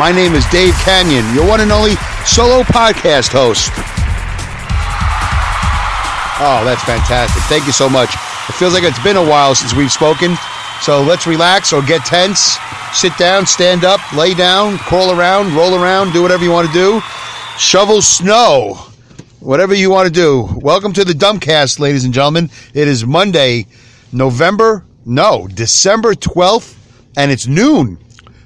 My name is Dave Kanyan, your one and only solo podcast host. Oh, that's fantastic. Thank you so much. It feels like it's been a while since we've spoken. So let's relax or get tense. Sit down, stand up, lay down, crawl around, roll around, do whatever you want to do. Shovel snow. Whatever you want to do. Welcome to the Dumbcast, ladies and gentlemen. It is Monday, November, no, December 12th, and it's noon.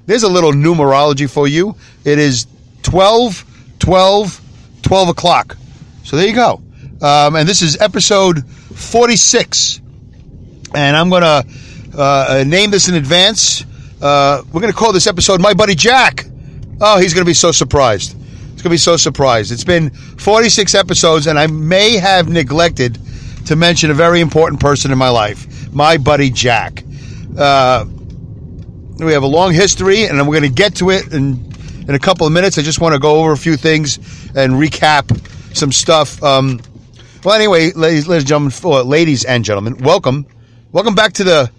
There's a little numerology for you. It is 12, 12, 12 o'clock. So there you go. Um, and this is episode 46. And I'm going to uh, name this in advance. Uh, we're going to call this episode My Buddy Jack. Oh, he's going to be so surprised. He's going to be so surprised. It's been 46 episodes, and I may have neglected to mention a very important person in my life, my buddy Jack. Uh, we have a long history, and we're going to get to it in, in a couple of minutes. I just want to go over a few things and recap some stuff. Um, well, anyway, ladies, ladies and gentlemen, ladies and gentlemen, welcome, welcome back to the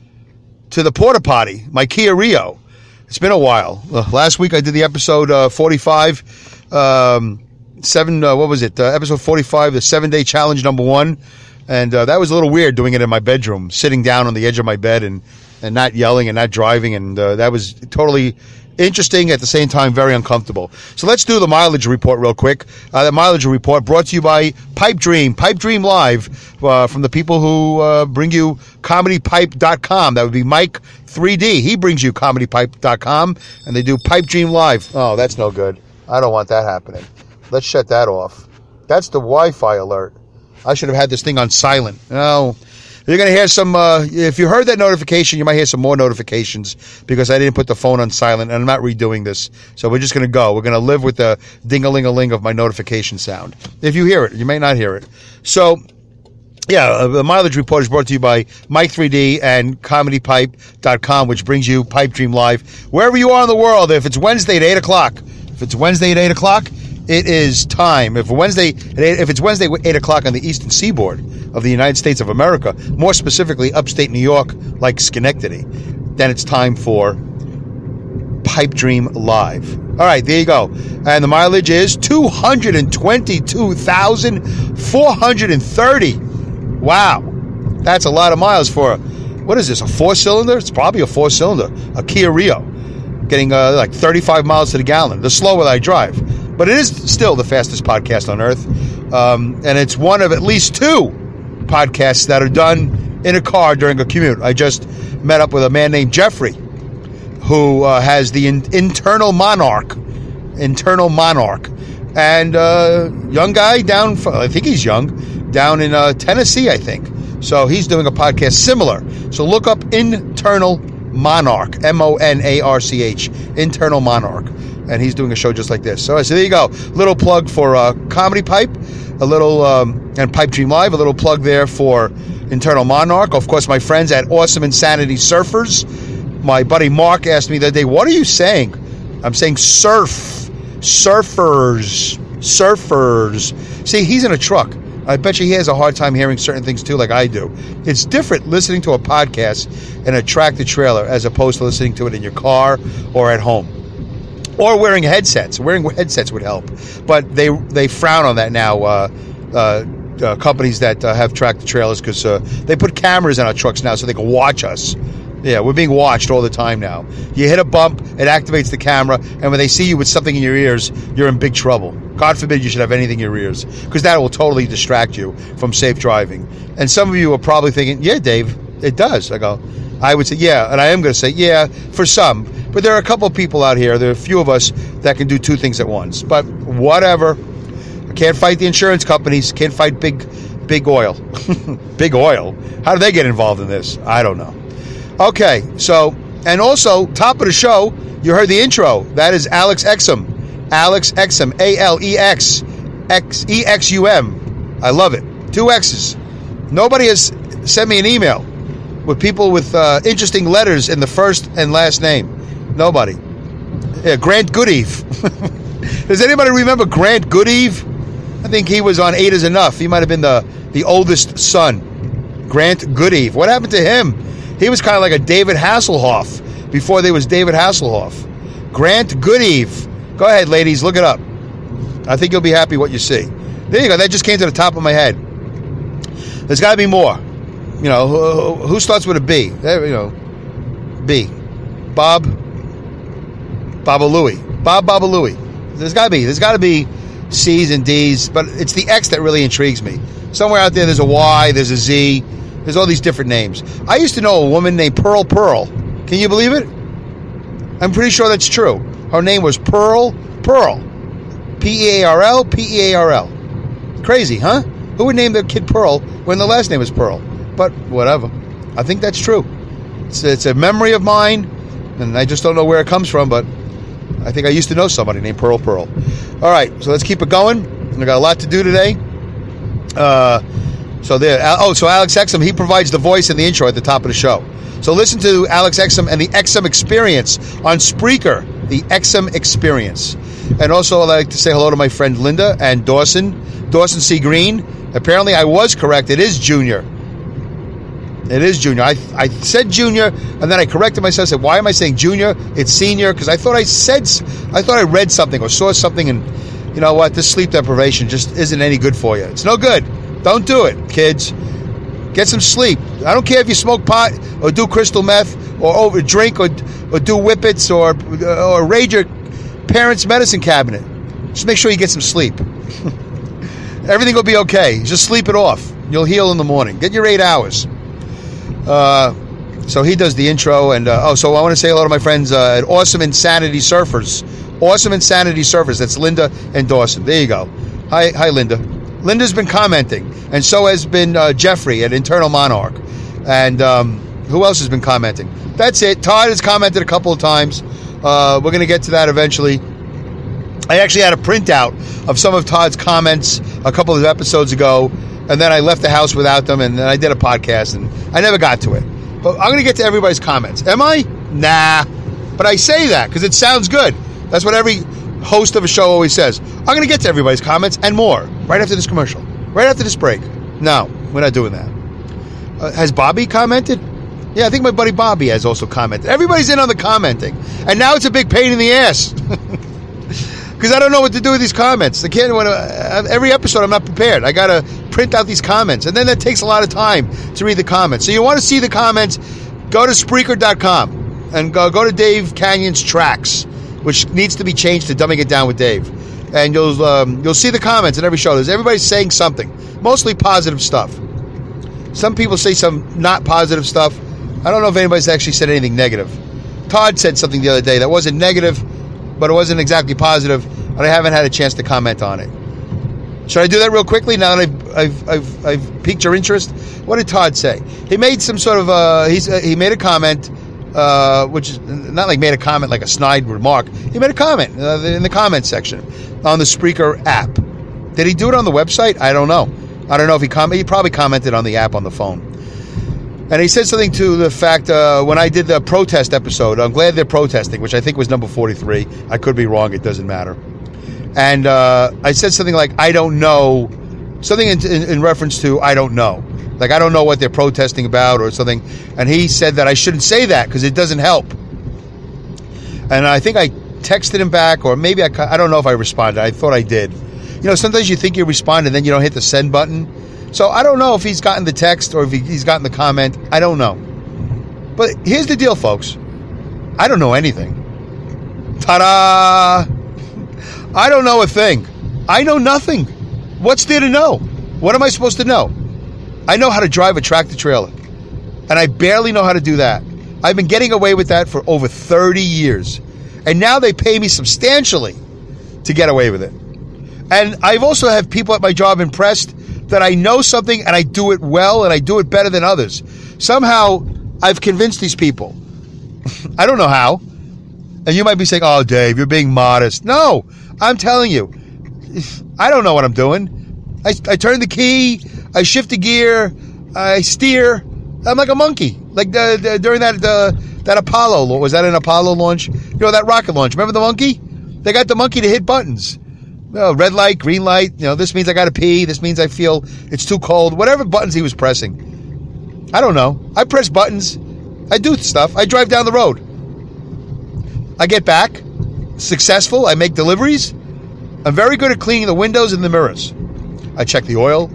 to the porta potty, my Kia Rio. It's been a while. Uh, last week I did the episode uh, forty-five, um, seven. Uh, what was it? Uh, episode forty-five, the seven-day challenge number one, and uh, that was a little weird doing it in my bedroom, sitting down on the edge of my bed and and not yelling and not driving, and that was totally interesting at the same time very uncomfortable. So let's do the mileage report real quick. Uh, the mileage report brought to you by pipe dream. Pipe dream live uh, from the people who uh, bring you comedypipe.com that would be mike 3d he brings you comedypipe.com and they do pipe dream live. Oh that's no good. I don't want that happening. Let's shut that off. That's the wi-fi alert. I should have had this thing on silent. No you're going to hear some, uh, if you heard that notification, you might hear some more notifications because I didn't put the phone on silent and I'm not redoing this. So we're just going to go. We're going to live with the ding a ling a ling of my notification sound. If you hear it, you may not hear it. So, yeah, uh, the mileage report is brought to you by Mike3D and ComedyPipe.com, which brings you Pipe Dream Live wherever you are in the world. If it's Wednesday at 8 o'clock, if it's Wednesday at 8 o'clock, it is time. If Wednesday, if it's Wednesday eight o'clock on the eastern seaboard of the United States of America, more specifically upstate New York, like Schenectady, then it's time for Pipe Dream Live. All right, there you go. And the mileage is two hundred and twenty-two thousand four hundred and thirty. Wow, that's a lot of miles for what is this? A four-cylinder? It's probably a four-cylinder, a Kia Rio, getting uh, like thirty-five miles to the gallon. The slower I drive but it is still the fastest podcast on earth. Um, and it's one of at least two podcasts that are done in a car during a commute. I just met up with a man named Jeffrey who uh, has the in- internal monarch. Internal monarch. And uh, young guy down, I think he's young, down in uh, Tennessee, I think. So he's doing a podcast similar. So look up Internal Monarch, M O N A R C H, Internal Monarch and he's doing a show just like this. So, so there you go. Little plug for uh, Comedy Pipe, a little um, and Pipe Dream Live, a little plug there for Internal Monarch. Of course, my friends at Awesome Insanity Surfers. My buddy Mark asked me that day, "What are you saying?" I'm saying surf, surfers, surfers. See, he's in a truck. I bet you he has a hard time hearing certain things too, like I do. It's different listening to a podcast in a tractor trailer as opposed to listening to it in your car or at home or wearing headsets. Wearing headsets would help, but they they frown on that now. Uh, uh, uh, companies that uh, have the trailers because uh, they put cameras in our trucks now so they can watch us. Yeah, we're being watched all the time now. You hit a bump, it activates the camera, and when they see you with something in your ears, you're in big trouble. God forbid you should have anything in your ears because that will totally distract you from safe driving. And some of you are probably thinking, "Yeah, Dave, it does." I go, I would say, "Yeah," and I am going to say, "Yeah," for some. But there are a couple of people out here, there are a few of us that can do two things at once. But whatever. I can't fight the insurance companies, can't fight big big oil. big oil. How do they get involved in this? I don't know. Okay, so and also top of the show, you heard the intro. That is Alex Exum. Alex Exum, A L E X X E X U M. I love it. Two X's. Nobody has sent me an email with people with uh, interesting letters in the first and last name. Nobody. Yeah, Grant Goodeve. Does anybody remember Grant Goodeve? I think he was on Eight is Enough. He might have been the, the oldest son. Grant Goodeve. What happened to him? He was kind of like a David Hasselhoff before there was David Hasselhoff. Grant Goodeve. Go ahead, ladies, look it up. I think you'll be happy what you see. There you go. That just came to the top of my head. There's got to be more. You know, who, who starts with a B? There, you know, B. Bob. Babalouie. Bob Babalouie. There's got to be. There's got to be C's and D's, but it's the X that really intrigues me. Somewhere out there, there's a Y, there's a Z, there's all these different names. I used to know a woman named Pearl Pearl. Can you believe it? I'm pretty sure that's true. Her name was Pearl Pearl. P E A R L, P E A R L. Crazy, huh? Who would name their kid Pearl when the last name is Pearl? But whatever. I think that's true. It's, it's a memory of mine, and I just don't know where it comes from, but I think I used to know somebody named Pearl Pearl. All right, so let's keep it going. I got a lot to do today. Uh, so there. Oh, so Alex Exum, he provides the voice and the intro at the top of the show. So listen to Alex Exum and the Exum Experience on Spreaker, the Exum Experience. And also, I'd like to say hello to my friend Linda and Dawson, Dawson C. Green. Apparently, I was correct. It is Junior. It is Junior. I, I said Junior, and then I corrected myself. Said, "Why am I saying Junior? It's Senior." Because I thought I said, I thought I read something or saw something, and you know what? This sleep deprivation just isn't any good for you. It's no good. Don't do it, kids. Get some sleep. I don't care if you smoke pot or do crystal meth or over drink or or do whippets or or raid your parents' medicine cabinet. Just make sure you get some sleep. Everything will be okay. Just sleep it off. You'll heal in the morning. Get your eight hours. Uh, so he does the intro, and uh, oh, so I want to say hello to my friends uh, at Awesome Insanity Surfers. Awesome Insanity Surfers. That's Linda and Dawson. There you go. Hi, hi, Linda. Linda's been commenting, and so has been uh, Jeffrey at Internal Monarch. And um, who else has been commenting? That's it. Todd has commented a couple of times. Uh, we're going to get to that eventually. I actually had a printout of some of Todd's comments a couple of episodes ago, and then I left the house without them, and then I did a podcast, and I never got to it. But I'm going to get to everybody's comments. Am I? Nah. But I say that because it sounds good. That's what every host of a show always says. I'm going to get to everybody's comments and more right after this commercial, right after this break. No, we're not doing that. Uh, has Bobby commented? Yeah, I think my buddy Bobby has also commented. Everybody's in on the commenting, and now it's a big pain in the ass because I don't know what to do with these comments. I can't. When, uh, every episode, I'm not prepared. I got to print out these comments, and then that takes a lot of time to read the comments. So you want to see the comments? Go to Spreaker.com and go go to Dave Kanyan's tracks, which needs to be changed to dumbing it down with Dave, and you'll um, you'll see the comments in every show. There's everybody's saying something, mostly positive stuff. Some people say some not positive stuff. I don't know if anybody's actually said anything negative. Todd said something the other day that wasn't negative, but it wasn't exactly positive, and I haven't had a chance to comment on it. Should I do that real quickly now that I've, I've, I've, I've piqued your interest? What did Todd say? He made some sort of uh, he's uh, he made a comment, uh, which is not like made a comment like a snide remark. He made a comment uh, in the comment section on the Spreaker app. Did he do it on the website? I don't know. I don't know if he com- he probably commented on the app on the phone. And he said something to the fact uh, when I did the protest episode, I'm glad they're protesting, which I think was number 43. I could be wrong, it doesn't matter. And uh, I said something like, I don't know, something in, in, in, reference to, I don't know. Like, I don't know what they're protesting about or something. And he said that I shouldn't say that because it doesn't help. And I think I texted him back, or maybe I, I don't know if I responded. I thought I did. You know, sometimes you think you respond and then you don't hit the send button. So I don't know if he's gotten the text or if he's gotten the comment. I don't know. But here's the deal, folks. I don't know anything. Ta da! I don't know a thing. I know nothing. What's there to know? What am I supposed to know? I know how to drive a tractor trailer, and I barely know how to do that. I've been getting away with that for over 30 years, and now they pay me substantially to get away with it. And I've also had people at my job impressed that I know something and I do it well and I do it better than others. Somehow I've convinced these people. I don't know how. And you might be saying, oh, Dave, you're being modest. No, I'm telling you, I don't know what I'm doing. I, I turn the key, I shift the gear, I steer. I'm like a monkey. Like the, the during that the, that Apollo was that an Apollo launch? You know that rocket launch. Remember the monkey? They got the monkey to hit buttons. Oh, red light, green light. You know, this means I got to pee. This means I feel it's too cold. Whatever buttons he was pressing. I don't know. I press buttons. I do stuff. I drive down the road. I get back successful. I make deliveries. I'm very good at cleaning the windows and the mirrors. I check the oil.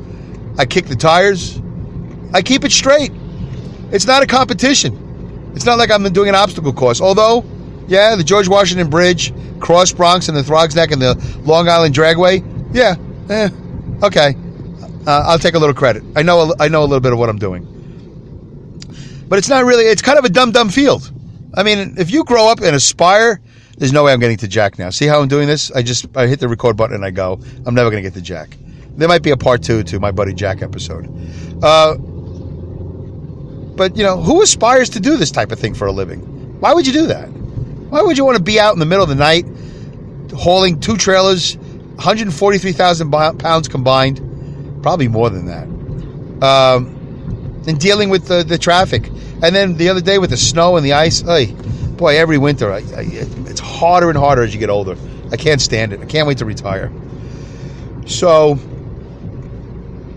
I kick the tires. I keep it straight. It's not a competition. It's not like I'm doing an obstacle course. Although, yeah, the George Washington Bridge, Cross Bronx, and the Throgs Neck and the Long Island Dragway. Yeah, eh, okay. Uh, I'll take a little credit. I know. I know a little bit of what I'm doing. But it's not really. It's kind of a dumb, dumb field. I mean, if you grow up and aspire, there's no way I'm getting to Jack now. See how I'm doing this? I just I hit the record button and I go. I'm never going to get to Jack. There might be a part two to my buddy Jack episode. Uh, but you know, who aspires to do this type of thing for a living? Why would you do that? Why would you want to be out in the middle of the night hauling two trailers, 143,000 pounds combined, probably more than that, um, and dealing with the, the traffic? And then the other day with the snow and the ice, hey, boy, every winter I, I, it's harder and harder as you get older. I can't stand it. I can't wait to retire. So,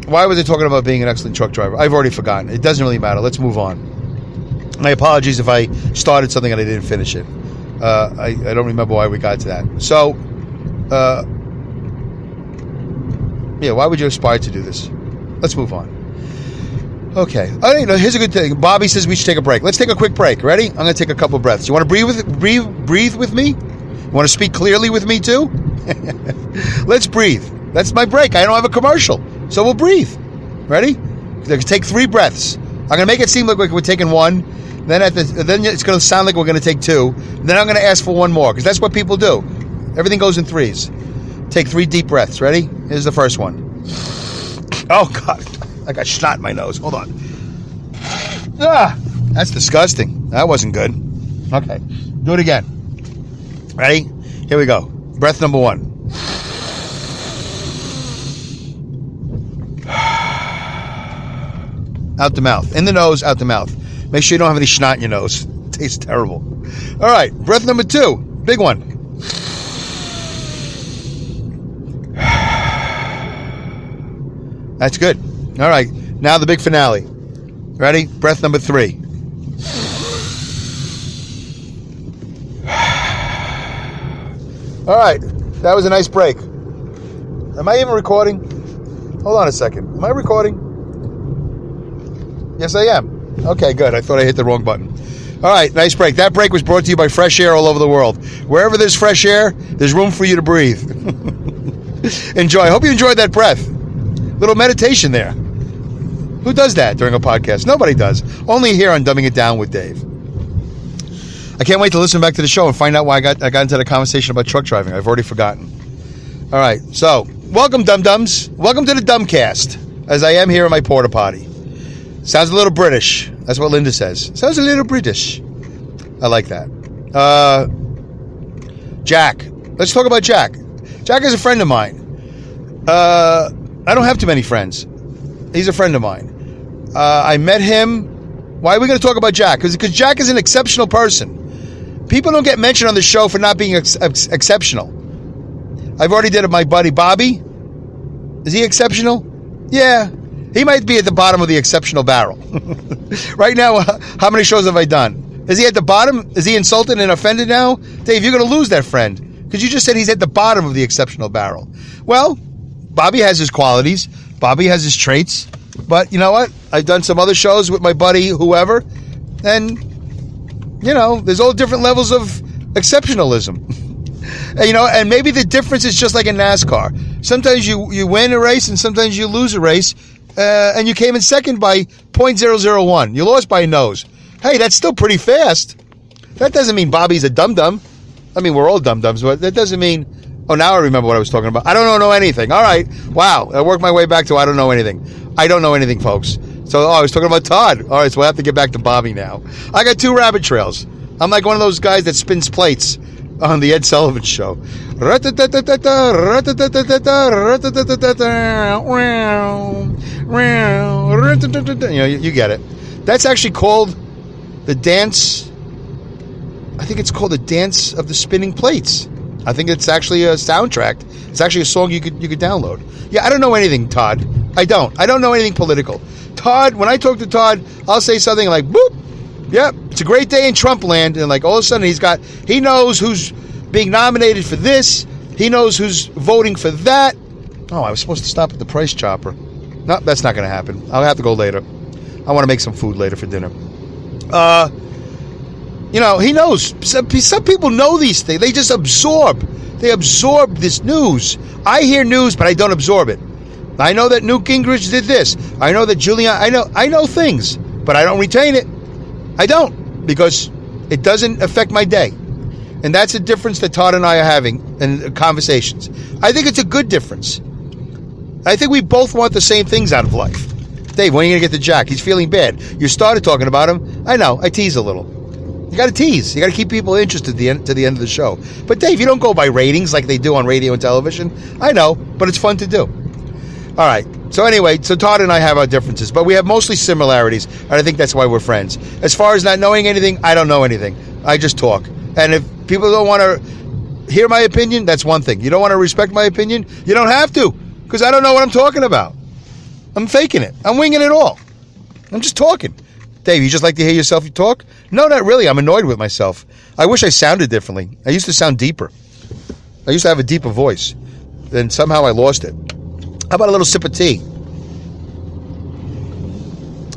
why was I talking about being an excellent truck driver? I've already forgotten. It doesn't really matter. Let's move on. My apologies if I started something and I didn't finish it. Uh, I, I, don't remember why we got to that. So, uh, yeah, why would you aspire to do this? Let's move on. Okay. You know, here's a good thing. Bobby says we should take a break. Let's take a quick break. Ready? I'm going to take a couple breaths. You want to breathe with breathe breathe with me? You want to speak clearly with me too? Let's breathe. That's my break. I don't have a commercial, so we'll breathe. Ready? Take three breaths. I'm going to make it seem like we're taking one. Then at the then it's going to sound like we're going to take two. Then I'm going to ask for one more because that's what people do. Everything goes in threes. Take three deep breaths. Ready? Here's the first one. Oh God. I got snot in my nose. Hold on. Ah, that's disgusting. That wasn't good. Okay, do it again. Ready? Here we go. Breath number one. Out the mouth. In the nose, out the mouth. Make sure you don't have any snot in your nose. It tastes terrible. All right, breath number two. Big one. That's good. All right, now the big finale. Ready? Breath number three. All right, that was a nice break. Am I even recording? Hold on a second. Am I recording? Yes, I am. Okay, good. I thought I hit the wrong button. All right, nice break. That break was brought to you by Fresh Air all over the world. Wherever there's fresh air, there's room for you to breathe. Enjoy. I hope you enjoyed that breath. Little meditation there. Who does that during a podcast? Nobody does. Only here on Dumbing It Down with Dave. I can't wait to listen back to the show and find out why I got I got into the conversation about truck driving. I've already forgotten. All right, so welcome, dum dums. Welcome to the Dumbcast, as I am here in my porta potty. Sounds a little British. That's what Linda says. Sounds a little British. I like that. Uh, Jack. Let's talk about Jack. Jack is a friend of mine. Uh, I don't have too many friends. He's a friend of mine. Uh, I met him. Why are we going to talk about Jack? Because Jack is an exceptional person. People don't get mentioned on the show for not being ex- ex- exceptional. I've already did it. My buddy Bobby. Is he exceptional? Yeah. He might be at the bottom of the exceptional barrel. right now, uh, how many shows have I done? Is he at the bottom? Is he insulted and offended now? Dave, you're going to lose that friend. Because you just said he's at the bottom of the exceptional barrel. Well, Bobby has his qualities. Bobby has his traits. But you know what? I've done some other shows with my buddy, whoever, and you know, there's all different levels of exceptionalism. you know, and maybe the difference is just like in NASCAR. Sometimes you you win a race, and sometimes you lose a race, uh, and you came in second by 0.001. You lost by a nose. Hey, that's still pretty fast. That doesn't mean Bobby's a dum dum. I mean, we're all dum dums, but that doesn't mean Oh, now I remember what I was talking about. I don't know anything. All right. Wow. I worked my way back to I don't know anything. I don't know anything, folks. So, oh, I was talking about Todd. All right. So we'll have to get back to Bobby now. I got two rabbit trails. I'm like one of those guys that spins plates on the Ed Sullivan show. You know, you, get it. That's actually called the dance. I think it's called the dance of the spinning plates. I think it's actually a soundtrack. It's actually a song you could you could download. Yeah, I don't know anything, Todd. I don't. I don't know anything political. Todd, when I talk to Todd, I'll say something like, "Boop, yep, it's a great day in Trump land," and like all of a sudden he's got he knows who's being nominated for this. He knows who's voting for that. Oh, I was supposed to stop at the Price Chopper. No, that's not going to happen. I'll have to go later. I want to make some food later for dinner. Uh, you know, he knows. Some, some people know these things. They just absorb. They absorb this news. I hear news, but I don't absorb it. I know that Newt Gingrich did this. I know that Julian. I know. I know things, but I don't retain it. I don't because it doesn't affect my day, and that's a difference that Todd and I are having in conversations. I think it's a good difference. I think we both want the same things out of life. Dave, when are you going to get to Jack? He's feeling bad. You started talking about him. I know. I tease a little. You got to tease. You got to keep people interested the, end, to the end of the show. But Dave, you don't go by ratings like they do on radio and television. I know, but it's fun to do. All right. So anyway, so Todd and I have our differences, but we have mostly similarities, and I think that's why we're friends. As far as not knowing anything, I don't know anything. I just talk. And if people don't want to hear my opinion, that's one thing. You don't want to respect my opinion, you don't have to, because I don't know what I'm talking about. I'm faking it. I'm winging it all. I'm just talking. Dave, you just like to hear yourself talk? No, not really. I'm annoyed with myself. I wish I sounded differently. I used to sound deeper. I used to have a deeper voice. Then somehow I lost it. How about a little sip of tea?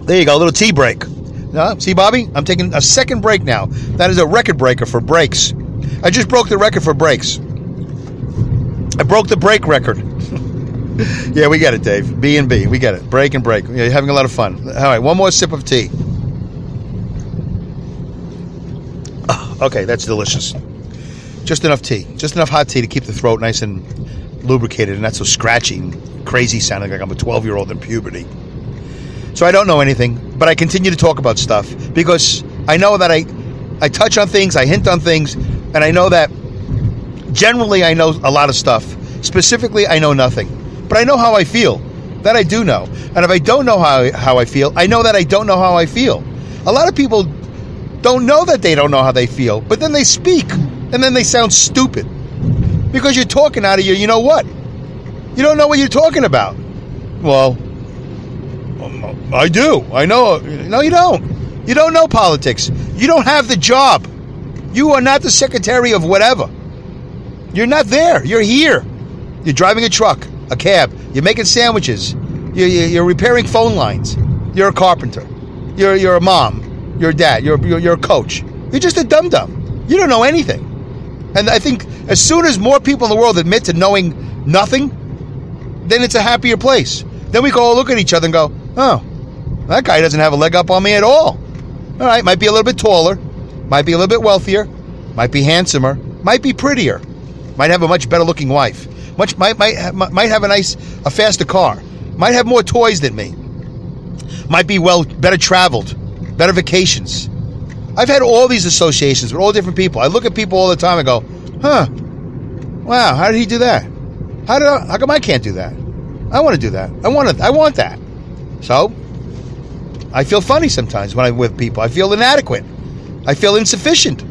There you go, a little tea break. No, see, Bobby, I'm taking a second break now. That is a record breaker for breaks. I just broke the record for breaks. I broke the break record. yeah, we get it, Dave. B and B, we get it. Break and break. You're having a lot of fun. All right, one more sip of tea. Oh, okay, that's delicious. Just enough tea, just enough hot tea to keep the throat nice and lubricated and not so scratchy and crazy sounding like I'm a 12 year old in puberty. So I don't know anything, but I continue to talk about stuff because I know that I, I touch on things, I hint on things, and I know that generally I know a lot of stuff. Specifically, I know nothing. But I know how I feel. That I do know. And if I don't know how, how I feel, I know that I don't know how I feel. A lot of people don't know that they don't know how they feel, but then they speak and then they sound stupid. Because you're talking out of your, you know what? You don't know what you're talking about. Well, um, I do. I know. No, you don't. You don't know politics. You don't have the job. You are not the secretary of whatever. You're not there. You're here. You're driving a truck a cab. You're making sandwiches. You're, you're repairing phone lines. You're a carpenter. You're, you're a mom. You're a dad. You're, you're, you're a coach. You're just a dum dum. You don't know anything. And I think as soon as more people in the world admit to knowing nothing, then it's a happier place. Then we can all look at each other and go, oh, that guy doesn't have a leg up on me at all. All right, might be a little bit taller, might be a little bit wealthier, might be handsomer, might be prettier, might have a much better looking wife much might might might have a nice a faster car, might have more toys than me, might be well better traveled, better vacations. I've had all these associations with all different people. I look at people all the time and go, huh, wow, how did he do that? How did I, how come I can't do that? I want to do that. I want to, I want that. So I feel funny sometimes when I'm with people. I feel inadequate. I feel insufficient.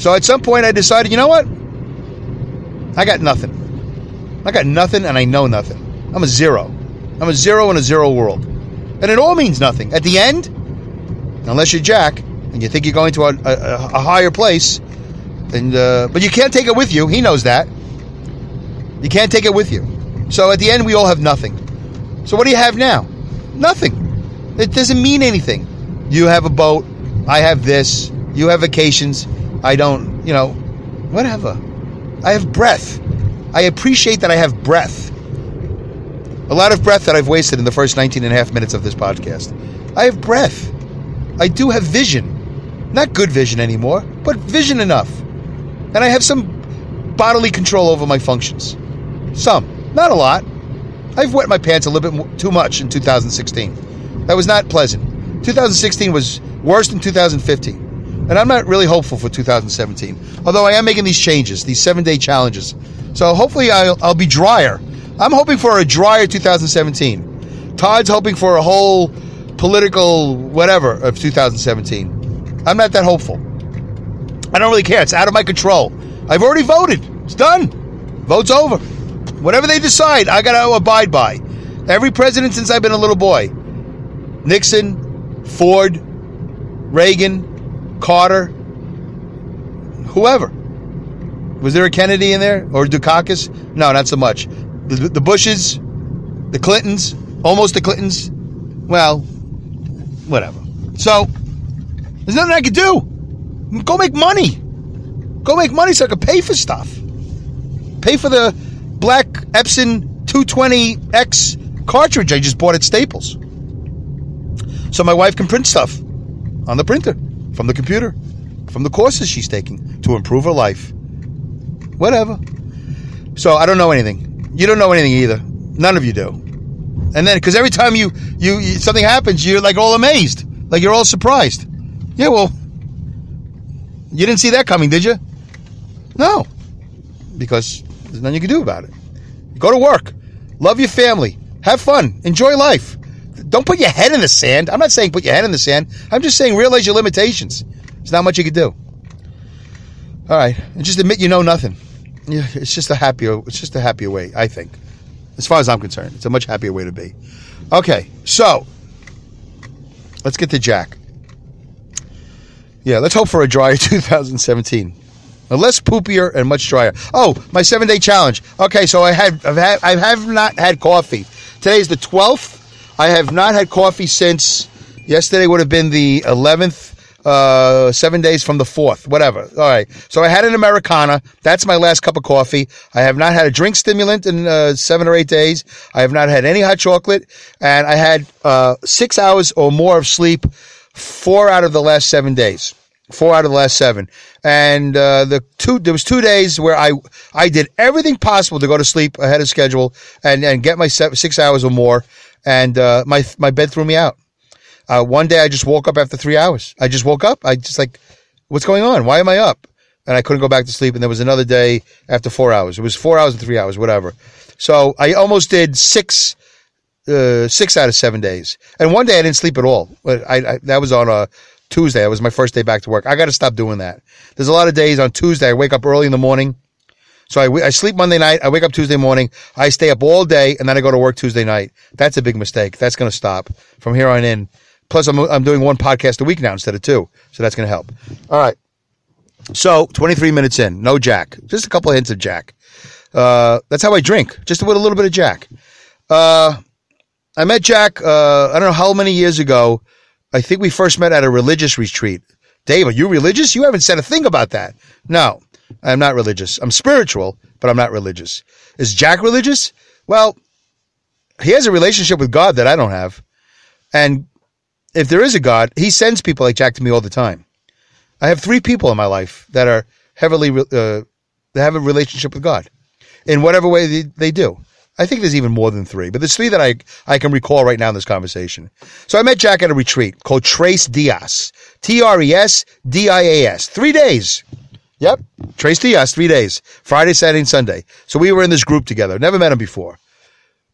So at some point I decided, you know what? I got nothing. I got nothing and I know nothing. I'm a zero. I'm a zero in a zero world. And it all means nothing. At the end, unless you're Jack and you think you're going to a, a, a higher place, and uh, but you can't take it with you. He knows that. You can't take it with you. So at the end, we all have nothing. So what do you have now? Nothing. It doesn't mean anything. You have a boat. I have this. You have vacations. I don't, you know, whatever. I have breath. I appreciate that I have breath. A lot of breath that I've wasted in the first 19 and a half minutes of this podcast. I have breath. I do have vision. Not good vision anymore, but vision enough. And I have some bodily control over my functions. Some. Not a lot. I've wet my pants a little bit too much in 2016. That was not pleasant. 2016 was worse than 2015. And I'm not really hopeful for 2017. Although I am making these changes, these seven day challenges. So hopefully I'll, I'll be drier. I'm hoping for a drier 2017. Todd's hoping for a whole political whatever of 2017. I'm not that hopeful. I don't really care. It's out of my control. I've already voted. It's done. Vote's over. Whatever they decide, I got to abide by. Every president since I've been a little boy Nixon, Ford, Reagan, Carter, whoever. Was there a Kennedy in there or Dukakis? No, not so much. The, the Bushes, the Clintons, almost the Clintons. Well, whatever. So, there's nothing I can do. Go make money. Go make money so I can pay for stuff. Pay for the black Epson 220X cartridge I just bought at Staples. So my wife can print stuff on the printer from the computer, from the courses she's taking to improve her life. Whatever. So I don't know anything. You don't know anything either. None of you do. And then, because every time you, you, you something happens, you're like all amazed, like you're all surprised. Yeah, well, you didn't see that coming, did you? No, because there's nothing you can do about it. Go to work, love your family, have fun, enjoy life. Don't put your head in the sand. I'm not saying put your head in the sand. I'm just saying realize your limitations. There's not much you can do. All right, and just admit you know nothing. Yeah, it's just a happier. It's just a happier way, I think. As far as I'm concerned, it's a much happier way to be. Okay, so let's get to Jack. Yeah, let's hope for a drier 2017. A less poopier and much drier. Oh, my seven day challenge. Okay, so I had I've had I have not had coffee. Today is the 12th. I have not had coffee since yesterday would have been the 11th. Uh, seven days from the fourth, whatever. All right. So I had an Americano. That's my last cup of coffee. I have not had a drink stimulant in uh, seven or eight days. I have not had any hot chocolate. And I had uh, six hours or more of sleep four out of the last seven days. Four out of the last seven. And uh, the two there was two days where I I did everything possible to go to sleep ahead of schedule and, and get my six hours or more. And uh, my my bed threw me out. Uh, one day I just woke up after three hours. I just woke up. I just like, what's going on? Why am I up? And I couldn't go back to sleep. And there was another day after four hours. It was four hours and three hours, whatever. So I almost did six, uh, six out of seven days. And one day I didn't sleep at all. I, I that was on a Tuesday. That was my first day back to work. I got to stop doing that. There's a lot of days on Tuesday. I wake up early in the morning. So I, I sleep Monday night. I wake up Tuesday morning. I stay up all day and then I go to work Tuesday night. That's a big mistake. That's going to stop from here on in. Plus, I'm, I'm doing one podcast a week now instead of two. So that's going to help. All right. So 23 minutes in, no Jack. Just a couple of hints of Jack. Uh, that's how I drink, just with a little bit of Jack. Uh, I met Jack, uh, I don't know how many years ago. I think we first met at a religious retreat. Dave, are you religious? You haven't said a thing about that. No, I'm not religious. I'm spiritual, but I'm not religious. Is Jack religious? Well, he has a relationship with God that I don't have. And if there is a God, he sends people like Jack to me all the time. I have three people in my life that are heavily, uh, that have a relationship with God in whatever way they, they do. I think there's even more than three, but there's three that I, I can recall right now in this conversation. So I met Jack at a retreat called Tres Dias. T-R-E-S-D-I-A-S. Three days. Yep. Tres Dias, three days. Friday, Saturday, and Sunday. So we were in this group together. Never met him before.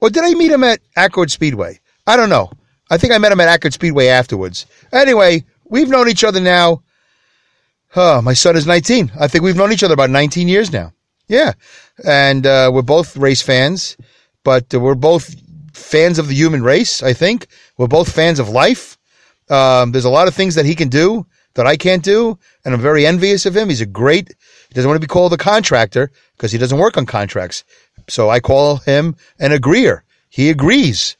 Or did I meet him at Accord Speedway? I don't know. I think I met him at Accord Speedway afterwards. Anyway, we've known each other now. Oh, my son is 19. I think we've known each other about 19 years now. Yeah. And uh, we're both race fans, but we're both fans of the human race, I think. We're both fans of life. Um, there's a lot of things that he can do that I can't do, and I'm very envious of him. He's a great, he doesn't want to be called a contractor because he doesn't work on contracts. So I call him an agreeer. He agrees.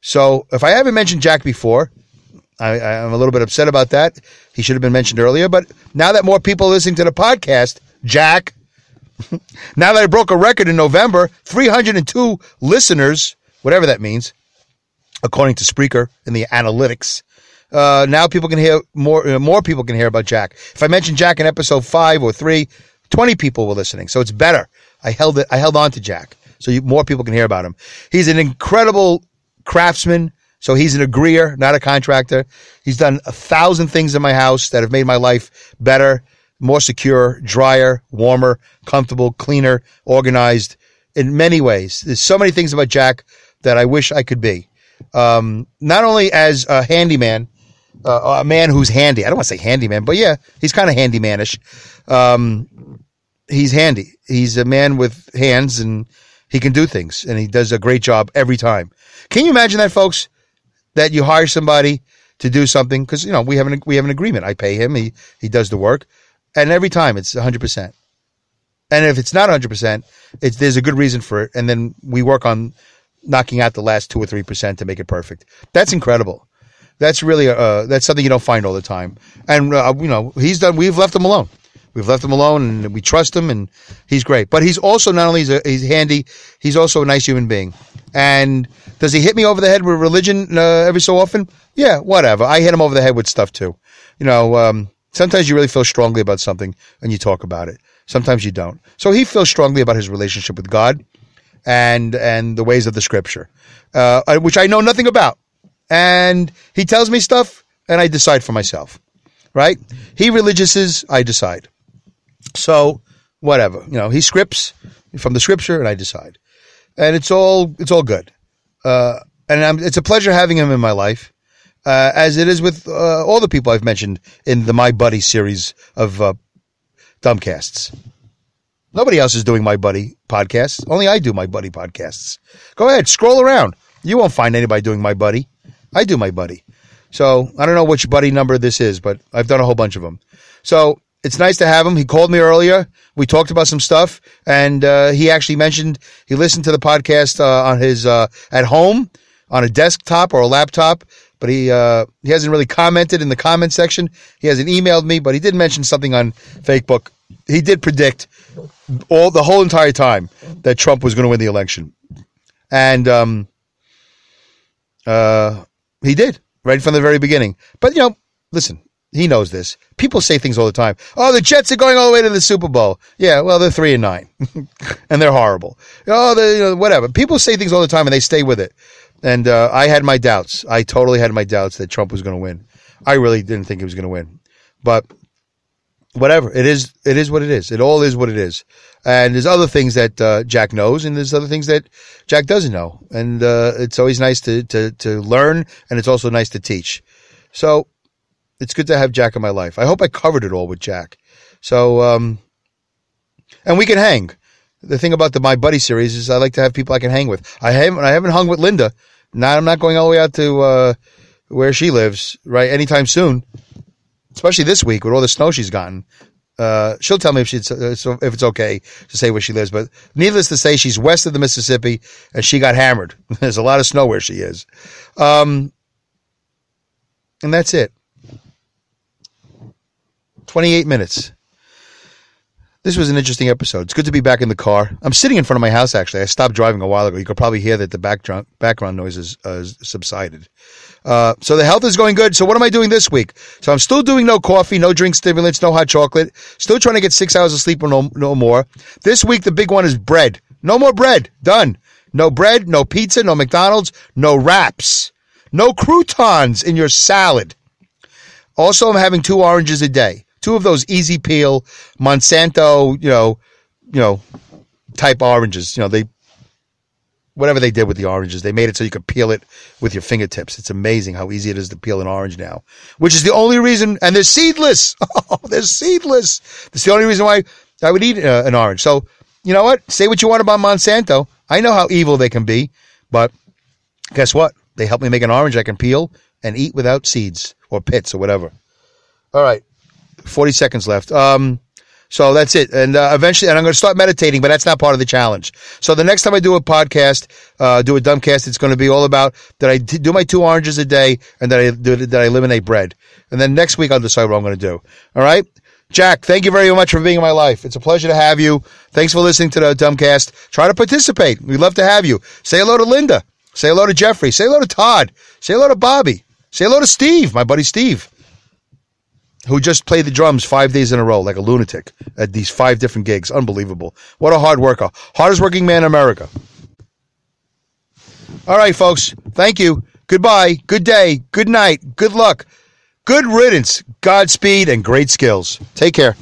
So if I haven't mentioned Jack before, I, am a little bit upset about that. He should have been mentioned earlier. But now that more people are listening to the podcast, Jack, now that I broke a record in November, 302 listeners, whatever that means, according to Spreaker in the analytics. Uh, now people can hear more. Uh, more people can hear about Jack. If I mentioned Jack in episode five or three, 20 people were listening, so it's better. I held it. I held on to Jack, so you, more people can hear about him. He's an incredible craftsman, So he's an agreeer, not a contractor. He's done a thousand things in my house that have made my life better, more secure, drier, warmer, comfortable, cleaner, organized in many ways. There's so many things about Jack that I wish I could be. Um, not only as a handyman, uh, a man who's handy. I don't want to say handyman, but yeah, he's kind of handymanish. Um, he's handy. He's a man with hands and he can do things and he does a great job every time. Can you imagine that, folks? That you hire somebody to do something because you know we have an we have an agreement. I pay him. He he does the work, and every time it's hundred percent. And if it's not hundred percent, it's there's a good reason for it. And then we work on knocking out the last two or three percent to make it perfect. That's incredible. That's really uh that's something you don't find all the time. And uh, you know he's done. We've left him alone. We've left him alone, and we trust him, and he's great. But he's also not only he's, a, he's handy, he's also a nice human being. And does he hit me over the head with religion uh, every so often? Yeah, whatever. I hit him over the head with stuff too. You know, um, sometimes you really feel strongly about something and you talk about it. Sometimes you don't. So he feels strongly about his relationship with God and and the ways of the Scripture, uh, which I know nothing about. And he tells me stuff, and I decide for myself. Right? He religiouses, I decide. So whatever, you know, he scripts from the scripture, and I decide, and it's all it's all good. Uh, and I'm, it's a pleasure having him in my life, uh, as it is with uh, all the people I've mentioned in the My Buddy series of uh, dumbcasts. Nobody else is doing My Buddy podcasts. Only I do My Buddy podcasts. Go ahead, scroll around. You won't find anybody doing My Buddy. I do My Buddy. So I don't know which buddy number this is, but I've done a whole bunch of them. So it's nice to have him. He called me earlier. We talked about some stuff, and uh, he actually mentioned he listened to the podcast uh, on his uh, at home on a desktop or a laptop. But he uh, he hasn't really commented in the comment section. He hasn't emailed me, but he did mention something on Facebook. He did predict all the whole entire time that Trump was going to win the election, and um, uh, he did right from the very beginning. But you know, listen, he knows this. People say things all the time. Oh, the Jets are going all the way to the Super Bowl. Yeah, well, they're three and nine, and they're horrible. Oh, the you know, whatever. People say things all the time, and they stay with it. And uh, I had my doubts. I totally had my doubts that Trump was going to win. I really didn't think he was going to win, but whatever. It is. It is what it is. It all is what it is. And there's other things that uh, Jack knows, and there's other things that Jack doesn't know. And uh, it's always nice to to to learn, and it's also nice to teach. So it's good to have Jack in my life. I hope I covered it all with Jack. So, um, and we can hang. The thing about the My Buddy series is I like to have people I can hang with. I haven't, I haven't hung with Linda. Now I'm not going all the way out to, uh, where she lives, right? Anytime soon. Especially this week with all the snow she's gotten. Uh, she'll tell me if she's, uh, if it's okay to say where she lives, but needless to say, she's west of the Mississippi and she got hammered. There's a lot of snow where she is. Um, and that's it. 28 minutes. This was an interesting episode. It's good to be back in the car. I'm sitting in front of my house, actually. I stopped driving a while ago. You could probably hear that the background, background noise has uh, subsided. Uh, so the health is going good. So what am I doing this week? So I'm still doing no coffee, no drink stimulants, no hot chocolate. Still trying to get six hours of sleep or no, no more. This week, the big one is bread. No more bread. Done. No bread, no pizza, no McDonald's, no wraps, no croutons in your salad. Also, I'm having two oranges a day two of those easy peel Monsanto, you know, you know, type oranges. You know, they whatever they did with the oranges, they made it so you could peel it with your fingertips. It's amazing how easy it is to peel an orange now, which is the only reason. And they're seedless. Oh, they're seedless. That's the only reason why I would eat uh, an orange. So, you know what? Say what you want about Monsanto. I know how evil they can be, but guess what? They help me make an orange I can peel and eat without seeds or pits or whatever. All right. 40 seconds left. Um, so that's it. And uh, eventually, and I'm going to start meditating, but that's not part of the challenge. So the next time I do a podcast, uh, do a dumbcast, it's going to be all about that I do my two oranges a day and that I do, that I eliminate bread. And then next week I'll decide what I'm going to do. All right. Jack, thank you very much for being in my life. It's a pleasure to have you. Thanks for listening to the Dumbcast. Try to participate. We'd love to have you. Say hello to Linda. Say hello to Jeffrey. Say hello to Todd. Say hello to Bobby. Say hello to Steve, my buddy Steve who just played the drums five days in a row like a lunatic at these five different gigs. Unbelievable. What a hard worker. Hardest working man in America. All right, folks. Thank you. goodbye, good day, good night, good luck, good riddance, Godspeed, and great skills. Take care.